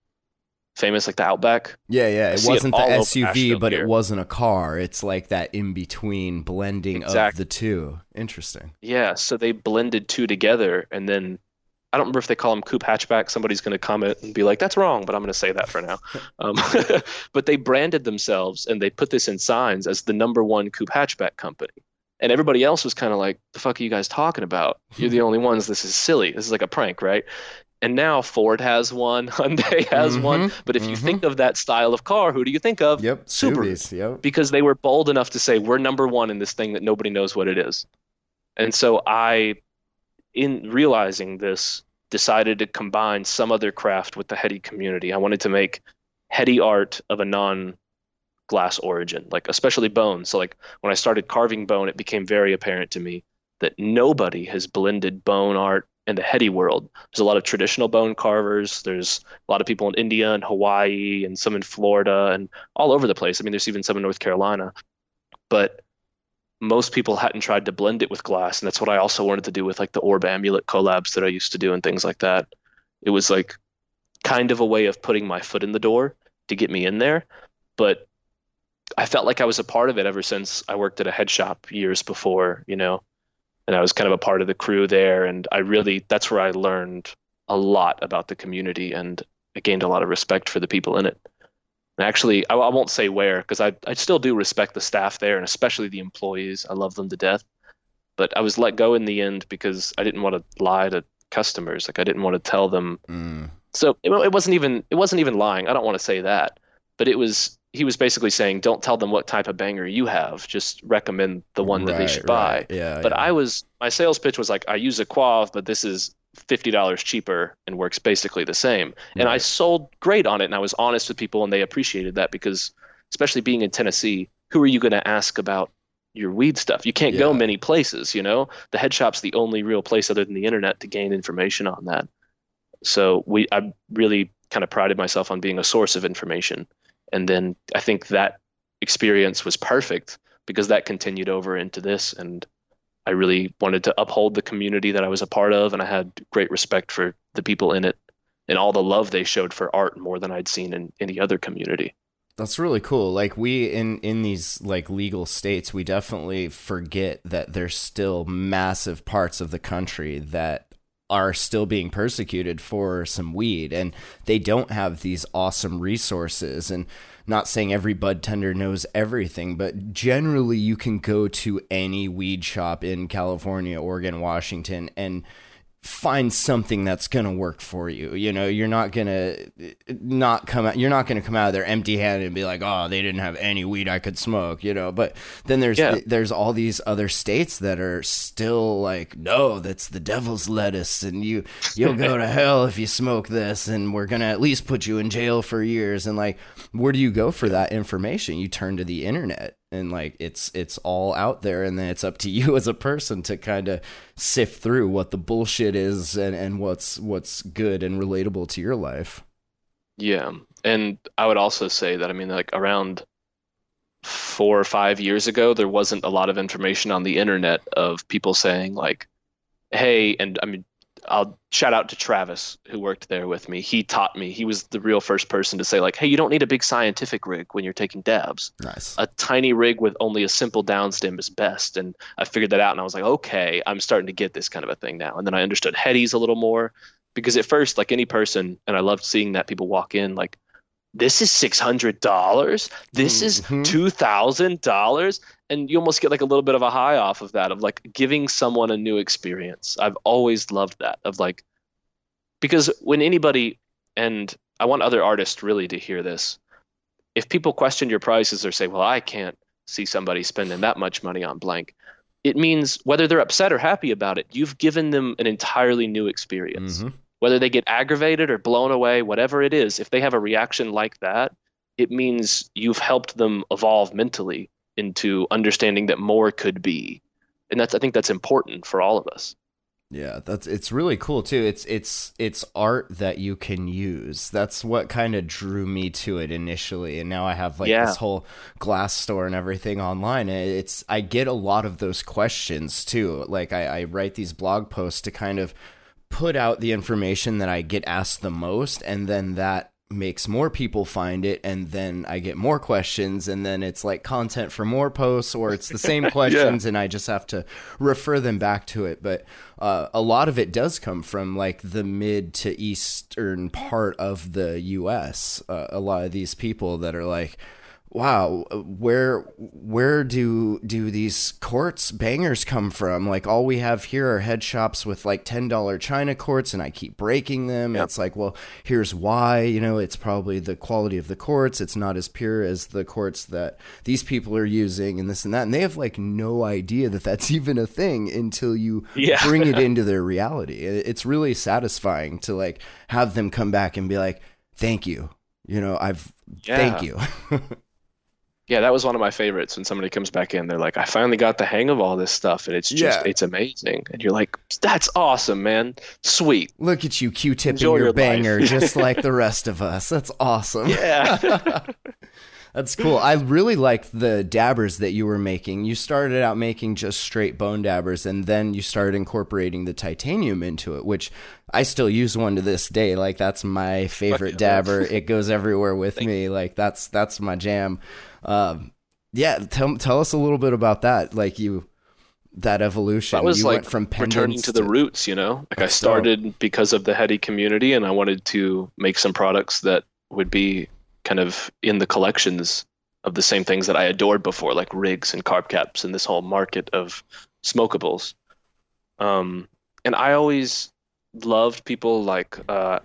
famous, like the Outback. Yeah, yeah. It wasn't the SUV, but here. it wasn't a car. It's like that in between blending of the two. Interesting. Yeah, so they blended two together, and then I don't remember if they call them coupe hatchback. Somebody's going to comment and be like, "That's wrong," but I'm going to say that for now. (laughs) Um, (laughs) but they branded themselves and they put this in signs as the number one coupe hatchback company, and everybody else was kind of like, "The fuck are you guys talking about? You're the (laughs) only ones. This is silly. This is like a prank, right?" And now Ford has one, Hyundai has one. Mhm, But if you mhm. think of that style of car, who do you think of? Yep. Subaru Subies. Yep. because they were bold enough to say we're number one in this thing that nobody knows what it is and so i in realizing this decided to combine some other craft with the heady community. I wanted to make heady art of a non glass origin like especially bone. So like when i started carving bone it became very apparent to me that nobody has blended bone art in the heady world. There's a lot of traditional bone carvers. There's a lot of people in india and hawaii and some in florida and all over the place. I mean, there's even some in North Carolina, but most people hadn't tried to blend it with glass, and that's what I also wanted to do with like the orb amulet collabs that I used to do and things like that. It was like kind of a way of putting my foot in the door to get me in there, but I felt like I was a part of it ever since I worked at a head shop years before, you know, and I was kind of a part of the crew there, and I really that's where I learned a lot about the community and I gained a lot of respect for the people in it. And actually, I, I won't say where because I, I still do respect the staff there and especially the employees. I love them to death. But I was let go in the end because I didn't want to lie to customers. Like I didn't want to tell them. Mm. So it, it wasn't even it wasn't even lying. I don't want to say that, but it was he was basically saying don't tell them what type of banger you have. Just recommend the one that they Right, should buy. Yeah. But yeah. I was my sales pitch was like I use a Quave, but this is fifty dollars cheaper and works basically the same. And I sold great on it, and I was honest with people, and they appreciated that because, especially being in Tennessee, who are you going to ask about your weed stuff? You can't go many places. You know, the head shop's the only real place other than the internet to gain information on that. So we, I really kind of prided myself on being a source of information, and then I think that experience was perfect because that continued over into this and I really wanted to uphold the community that I was a part of, and I had great respect for the people in it and all the love they showed for art more than I'd seen in any other community. That's really cool. Like we in in these like legal states, we definitely forget that there's still massive parts of the country that are still being persecuted for some weed and they don't have these awesome resources and not saying every bud tender knows everything, but generally you can go to any weed shop in California, Oregon, Washington and find something that's going to work for you. You know, you're not going to not come out you're not going to come out of there empty-handed and be like, "Oh, they didn't have any weed I could smoke," you know. But then there's Yeah. there's all these other states that are still like, "No, that's the devil's lettuce and you you'll go to (laughs) hell if you smoke this and we're going to at least put you in jail for years." And like, where do you go for that information? You turn to the internet and like it's it's all out there and then it's up to (laughs) you as a person to kind of sift through what the bullshit is and and what's what's good and relatable to your life Yeah. And I would also say that, I mean, like around four or five years ago, there wasn't a lot of information on the internet of people saying, like, hey, and I mean, I'll shout out to Travis who worked there with me. He taught me. He was the real first person to say like, "Hey, you don't need a big scientific rig when you're taking dabs. nice A tiny rig with only a simple downstem is best." And I figured that out, and I was like, "Okay, I'm starting to get this kind of a thing now." And then I understood headies a little more, because at first, like any person, and I loved seeing that people walk in like, this is six hundred dollars. This is Mhm. two thousand dollars, and you almost get like a little bit of a high off of that of like giving someone a new experience. I've always loved that of like, because when anybody, and I want other artists really to hear this, if people question your prices or say, well, I can't see somebody spending that much money on blank. It means whether they're upset or happy about it, you've given them an entirely new experience Mhm. Whether they get aggravated or blown away, whatever it is, if they have a reaction like that, it means you've helped them evolve mentally into understanding that more could be. And that's I think that's important for all of us. Yeah, that's it's really cool too. It's it's it's art that you can use. That's what kind of drew me to it initially, and now I have like Yeah. this whole glass store and everything online. It's I get a lot of those questions too. Like I, I write these blog posts to kind of put out the information that I get asked the most, and then that makes more people find it and then I get more questions and then it's like content for more posts or it's the same (laughs) questions and I just have to refer them back to it. But uh, a lot of it does come from like the mid to eastern part of the US uh, a lot of these people that are like wow where where do do these quartz bangers come from? Like all we have here are head shops with like $10 china quartz and i keep breaking them. Yep. it's like well here's why you know it's probably the quality of the quartz it's not as pure as the quartz that these people are using and this and that. And they have like no idea that that's (laughs) even a thing until you Yeah. bring it (laughs) into their reality. It's really satisfying to like have them come back and be like thank you. You know i've thank you (laughs) Yeah, that was one of my favorites when somebody comes back in, they're like, I finally got the hang of all this stuff and it's just Yeah. it's amazing. And you're like, That's awesome, man. Sweet. Look at you Q-tipping your your banger just (laughs) like the rest of us. That's awesome. Yeah. (laughs) (laughs) That's cool. I really like the dabbers that you were making. You started out making just straight bone dabbers and then you started incorporating the titanium into it, which I still use one to this day. Like that's my favorite dabber. It goes everywhere (laughs) with me. Like that's that's my jam. Um, yeah, tell tell us a little bit about that. Like you that evolution. That was you like went from returning to the roots, you know. Like I started because of the heady community, and I wanted to make some products that would be kind of in the collections of the same things that I adored before, like rigs and carb caps, and this whole market of smokables. Um, and I always loved people like uh,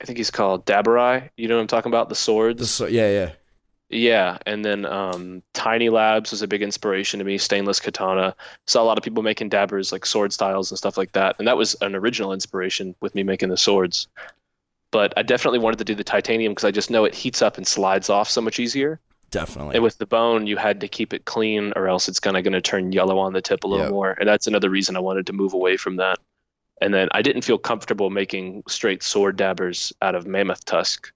I think he's called Dabarai. You know what I'm talking about? The swords. The so, yeah, yeah. Yeah, and then um, Tiny Labs was a big inspiration to me. Stainless katana. Saw a lot of people making dabbers like sword styles and stuff like that, and that was an original inspiration with me making the swords. But I definitely wanted to do the titanium because I just know it heats up and slides off so much easier. Definitely. And with the bone, you had to keep it clean, or else it's kind of going to turn yellow on the tip a little Yep. more. And that's another reason I wanted to move away from that. And then I didn't feel comfortable making straight sword dabbers out of mammoth tusk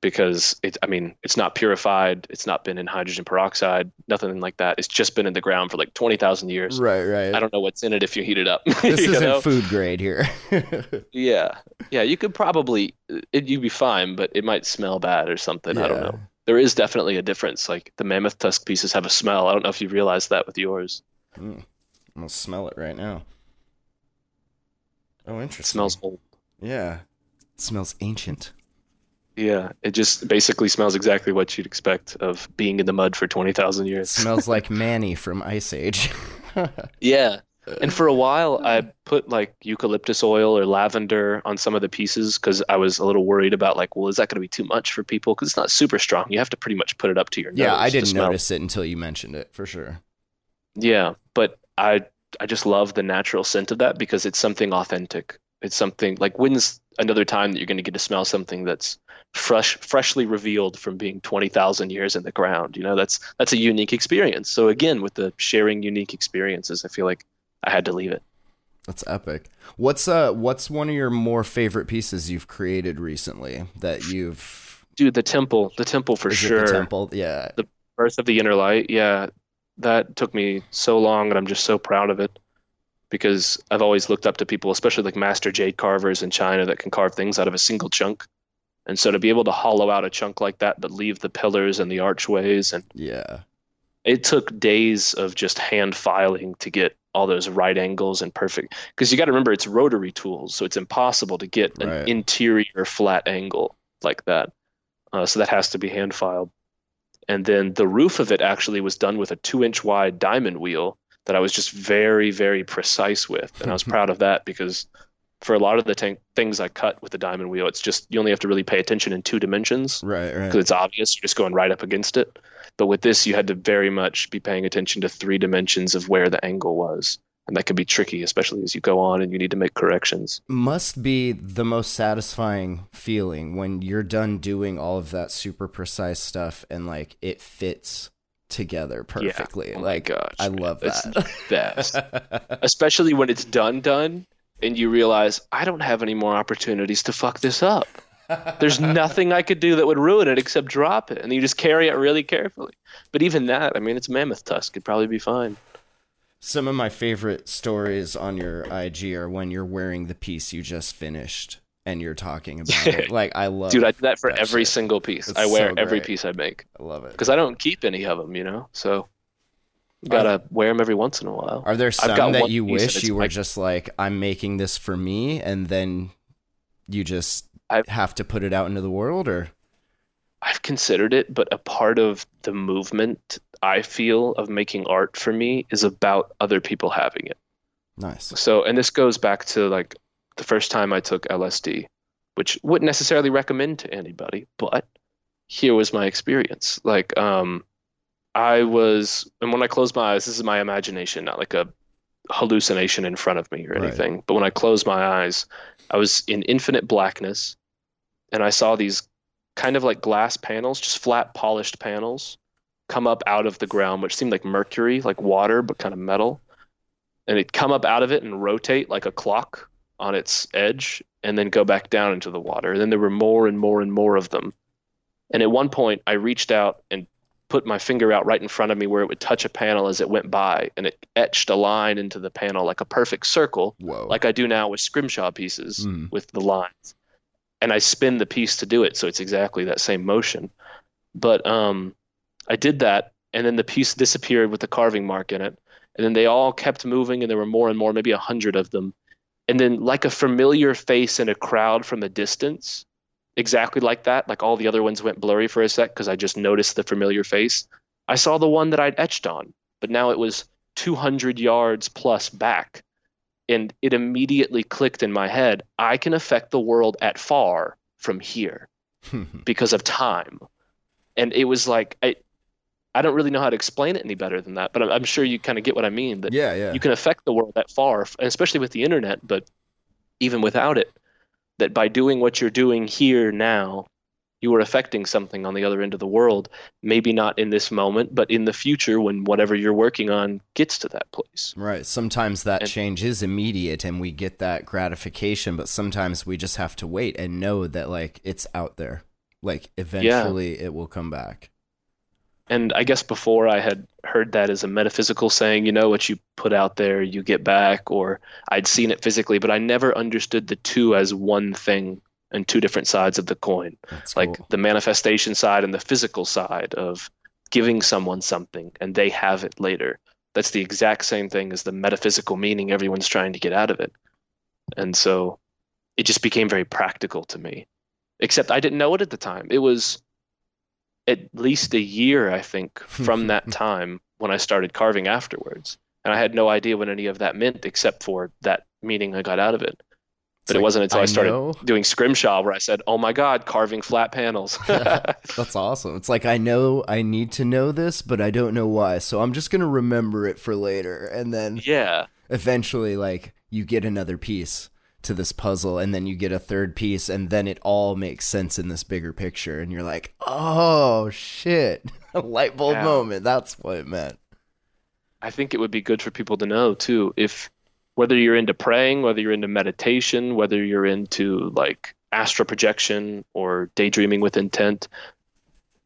because it's i mean, it's not purified, it's not been in hydrogen peroxide, nothing like that. It's just been in the ground for like 20,000 years. right, right. I don't know what's in it if you heat it up. (laughs) this isn't know? food grade here. (laughs) Yeah. Yeah, you could probably it, you'd be fine, but it might smell bad or something. I don't know. There is definitely a difference. Like the mammoth tusk pieces have a smell. I don't know if you realized that with yours. Hmm. I'm gonna smell it right now. Oh, It interesting. smells old. Yeah, it smells ancient. Yeah, it just basically smells exactly what you'd expect of being in the mud for 20,000 years. smells like Manny from Ice Age. (laughs) Yeah. And for a while, I put like eucalyptus oil or lavender on some of the pieces because I was a little worried about like, well, is that going to be too much for people? Because it's not super strong. You have to pretty much put it up to your nose. yeah, I didn't notice it until you mentioned it for sure. Yeah, but I I just love the natural scent of that because it's something authentic. It's something like when's another time that you're going to get to smell something that's fresh, freshly revealed from being twenty thousand years in the ground. You know, that's that's a unique experience. So again, with the sharing unique experiences, I feel like I had to leave it. That's epic. What's uh what's one of your more favorite pieces you've created recently that you've Dude, the temple, the temple for is sure. the temple? Yeah. the Birth of the Inner Light, yeah, that took me so long, and I'm just so proud of it because I've always looked up to people, especially like master jade carvers in China that can carve things out of a single chunk. And so to be able to hollow out a chunk like that, but leave the pillars and the archways, and Yeah. it took days of just hand filing to get all those right angles and perfect because you got to remember it's rotary tools so it's impossible to get an Right. interior flat angle like that uh, so that has to be hand filed and then the roof of it actually was done with a two inch wide diamond wheel that i was just very very precise with and i was mm-hmm. proud of that because for a lot of the tank things i cut with the diamond wheel it's just you only have to really pay attention in two dimensions Right, right. because it's obvious you're just going right up against it. But with this, you had to very much be paying attention to three dimensions of where the angle was, and that can be tricky, especially as you go on and you need to make corrections. Must be the most satisfying feeling when you're done doing all of that super precise stuff and like it fits together perfectly. Oh like gosh, I man, love it's that. the best, (laughs) especially when it's done, done, and you realize I don't have any more opportunities to fuck this up. There's (laughs) nothing I could do that would ruin it except drop it, and you just carry it really carefully. But even that, I mean, it's mammoth tusk; it'd probably be fine. Some of my favorite stories on your IG are when you're wearing the piece you just finished and you're talking about it. (laughs) Like I love Dude, I do that for that every shit. single piece. It's I wear so every piece I make I love it. because I don't keep any of them, you know. So you gotta wear them every once in a while. Are there some that you wish you were like- just like, I'm making this for me, and then you just I've- have to put it out into the world, or I've considered it, but a part of the movement I feel of making art for me is about other people having it. nice? So, and this goes back to like the first time I took LSD, which wouldn't necessarily recommend to anybody, but here was my experience. Like, um, I was, and when I closed my eyes, this is my imagination, not like a hallucination in front of me or Right. anything. But when I closed my eyes, I was in infinite blackness, and I saw these kind of like glass panels, just flat, polished panels, come up out of the ground, which seemed like mercury, like water, but kind of metal and it'd come up out of it and rotate like a clock on its edge and then go back down into the water. And then there were more and more and more of them. And at one point, I reached out and put my finger out right in front of me where it would touch a panel as it went by, and it etched a line into the panel like a perfect circle, Whoa! like I do now with scrimshaw pieces Mm. with the lines. And I spin the piece to do it, so it's exactly that same motion. But um, I did that, and then the piece disappeared with the carving mark in it. And then they all kept moving, and there were more and more, maybe a hundred of them. And then, like a familiar face in a crowd from a distance, exactly like that, like all the other ones went blurry for a sec because I just noticed the familiar face. I saw the one that I'd etched on, but now it was 200 yards plus back. And it immediately clicked in my head I can affect the world at far from here (laughs) because of time. And it was like, I, I don't really know how to explain it any better than that, but I'm, I'm sure you kind of get what I mean. That yeah, yeah. you can affect the world that far, especially with the internet, but even without it, that by doing what you're doing here now, you are affecting something on the other end of the world. Maybe not in this moment, but in the future when whatever you're working on gets to that place. Right. Sometimes that And- change is immediate and we get that gratification, but sometimes we just have to wait and know that like it's out there. Like eventually it will come back. And I guess before I had heard that as a metaphysical saying, you know, what you put out there, you get back, or I'd seen it physically, but I never understood the two as one thing and two different sides of the coin. That's like cool. the manifestation side and the physical side of giving someone something and they have it later. That's the exact same thing as the metaphysical meaning everyone's trying to get out of it. And so it just became very practical to me. Except I didn't know it at the time. It was at least a year, I think, (laughs) from that time when I started carving afterwards. And I had no idea what any of that meant except for that meaning I got out of it. But it wasn't until I, I started know. doing scrimshaw where I said, "Oh my God, carving flat panels." (laughs) That's awesome. It's like I know I need to know this, but I don't know why. So I'm just going to remember it for later and then yeah, eventually like you get another piece to this puzzle and then you get a third piece and then it all makes sense in this bigger picture and you're like oh shit (laughs) a light bulb Yeah. moment that's what it meant I think it would be good for people to know too. If whether you're into praying, whether you're into meditation, whether you're into like astral projection or daydreaming with intent,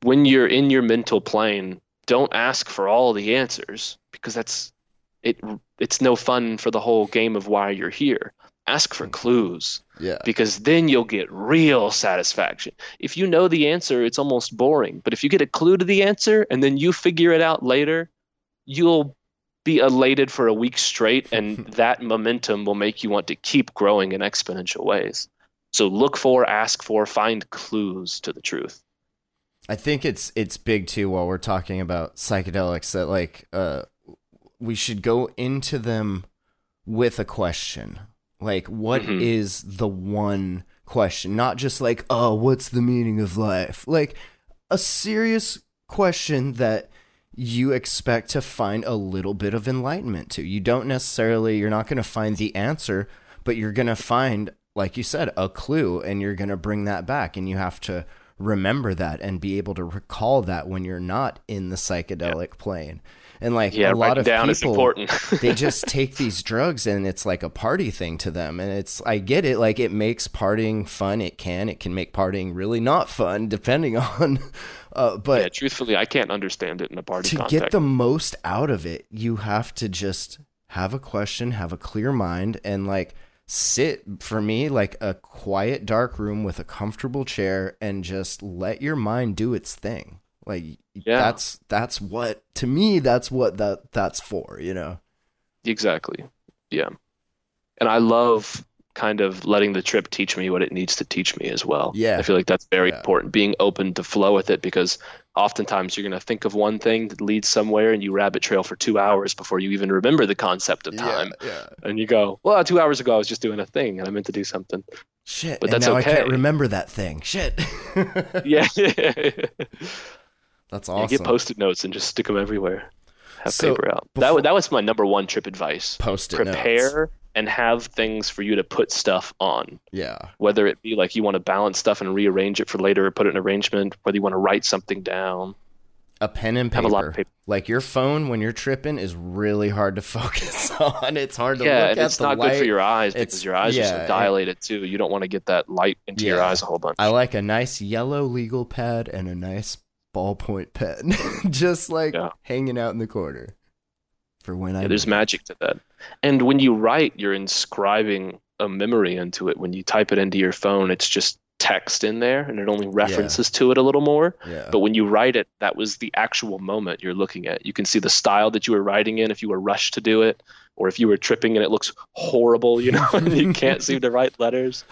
when you're in your mental plane, don't ask for all the answers because that's it. It's no fun for the whole game of why you're here. Ask for clues. yeah because then you'll get real satisfaction. If you know the answer, it's almost boring. But if you get a clue to the answer and then you figure it out later, you'll be elated for a week straight, and (laughs) that momentum will make you want to keep growing in exponential ways. So look for, ask for, find clues to the truth. I think it's it's big too while we're talking about psychedelics that like uh we should go into them with a question. Like what is Mhm. the one question? Not just like, "Oh, what's the meaning of life?" Like a serious question that you expect to find a little bit of enlightenment to. You don't necessarily you're not going to find the answer, but you're going to find like you said a clue and you're going to bring that back and you have to remember that and be able to recall that when you're not in the psychedelic plane. And like Yeah, a lot of down people important. (laughs) they (laughs) just take these drugs and it's like a party thing to them and it's I get it like it makes partying fun it can it can make partying really not fun depending (laughs) on uh, but yeah, truthfully, I can't understand it in a party to context. get the most out of it, you have to just have a question, have a clear mind, and like sit for me like a quiet, dark room with a comfortable chair and just let your mind do its thing. Like Yeah. that's that's what to me that's what that that's for, you know. Exactly. Yeah. And I love kind of letting the trip teach me what it needs to teach me as well. Yeah. I feel like that's very Yeah. important, being open to flow with it because oftentimes you're going to think of one thing that leads somewhere and you rabbit trail for two hours before you even remember the concept of time. yeah. And you go, well, two hours ago I was just doing a thing and I meant to do something. Shit. But that's now I can't remember that thing. Shit. (laughs) Yeah. (laughs) that's Yeah, awesome. get post-it notes and just stick them everywhere. Have So, paper out. before- that, that was my number one trip advice. Post-it notes. Prepare and have things for you to put stuff on. Yeah. whether it be like you want to balance stuff and rearrange it for later or put it in arrangement, whether you want to write something down. a pen and Have paper. a lot of paper. Like your phone when you're tripping is really hard to (laughs) focus on. It's hard to yeah, look and at it's not light. good for your eyes It's- because your eyes are so dilated too. You don't want to get that light into your eyes a whole bunch. I like a nice yellow legal pad and a nice ballpoint pen, (laughs) just like Yeah. hanging out in the corner for when I. There's magic to that. And when you write, you're inscribing a memory into it. When you type it into your phone, it's just text in there and it only references to it a little more. Yeah. But when you write it, that was the actual moment you're looking at. You can see the style that you were writing in if you were rushed to do it, or if you were tripping and it looks horrible, you know, (laughs) and you can't seem to write letters.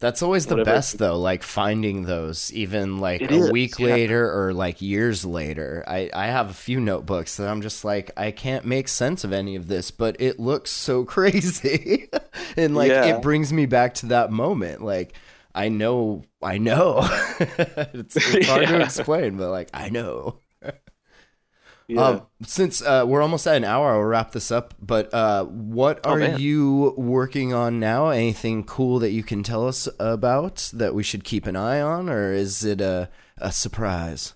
That's always the whatever. best though, like finding those even like It a is, week yeah. later or like years later. I, I have a few notebooks that I'm just like, I can't make sense of any of this, but it looks so (laughs) crazy. and like Yeah. it brings me back to that moment. Like I know I know. (laughs) it's, it's (laughs) hard to explain, but like I know. Yeah. Um, since uh, we're almost at an hour, I'll wrap this up. But uh, what Oh, are man. you working on now? Anything cool that you can tell us about that we should keep an eye on, or is it a a surprise?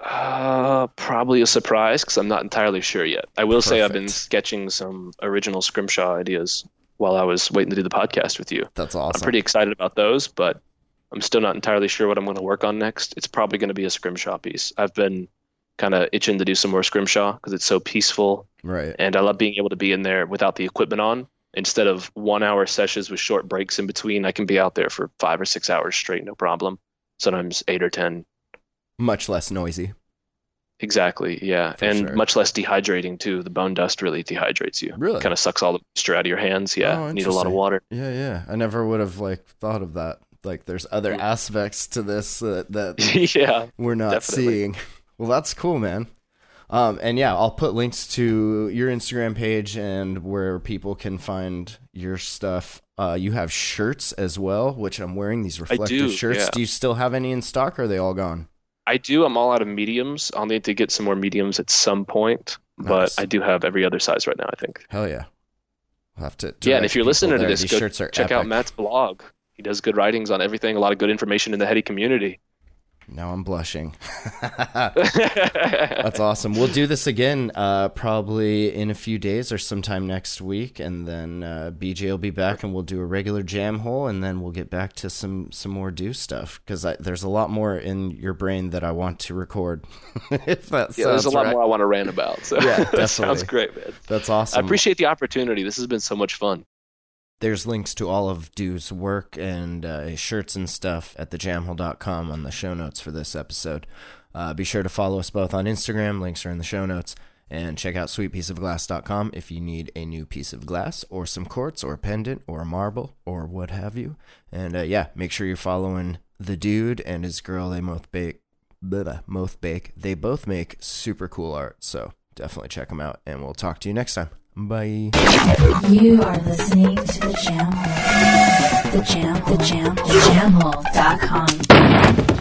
Uh, probably a surprise because I'm not entirely sure yet. I will say I've been sketching some original Scrimshaw ideas while I was waiting to do the podcast with you. That's awesome. I'm pretty excited about those, but I'm still not entirely sure what I'm going to work on next. It's probably going to be a Scrimshaw piece. I've been kind of itching to do some more Scrimshaw because it's so peaceful, right. and I love being able to be in there without the equipment on. Instead of one hour sessions with short breaks in between, I can be out there for five or six hours straight, no problem. Sometimes eight or 10. Much less noisy. Exactly, yeah. For and sure. much less dehydrating too. The bone dust really dehydrates you. Really? Kind of sucks all the moisture out of your hands. Yeah. Oh, need a lot of water. Yeah, yeah. I never would have like thought of that. Like, there's other aspects to this uh, that (laughs) yeah. we're not Definitely. seeing. Well, that's cool, man. Um, and yeah, I'll put links to your Instagram page and where people can find your stuff. Uh, you have shirts as well, which I'm wearing these reflective do, shirts. yeah. Do you still have any in stock? Or are they all gone? I do. I'm all out of mediums. I'll need to get some more mediums at some point, but I do have every other size right now. I think. Hell yeah. We'll have to. yeah, and if you're listening to this, go check out. Matt's blog. He does good writings on everything. A lot of good information in the heady community. Now I'm blushing. (laughs) That's (laughs) awesome. We'll Doux this again, uh, probably in a few days or sometime next week, and then uh, BJ will be back, and we'll do a regular jam hole, and then we'll get back to some some more do stuff because there's a lot more in your brain that I want to record. (laughs) if that yeah, there's a lot right. more I want to rant about. So Yeah, that sounds great, man. That's awesome. I appreciate the opportunity. This has been so much fun. There's links to all of Doux's work and uh, his shirts and stuff at thejamhole.com on the show notes for this episode. Uh, be sure to follow us both on Instagram. Links are in the show notes. And check out sweetpieceofglass.com if you need a new piece of glass or some quartz or a pendant or a marble or what have you. And uh, yeah, make sure you're following the dude and his girl. They both bake, blah, both bake. They both make super cool art. So definitely check them out. And we'll talk to you next time. Bye. You are listening to the Jam Hole. The Jam, the Jam, the Jam Hole.com.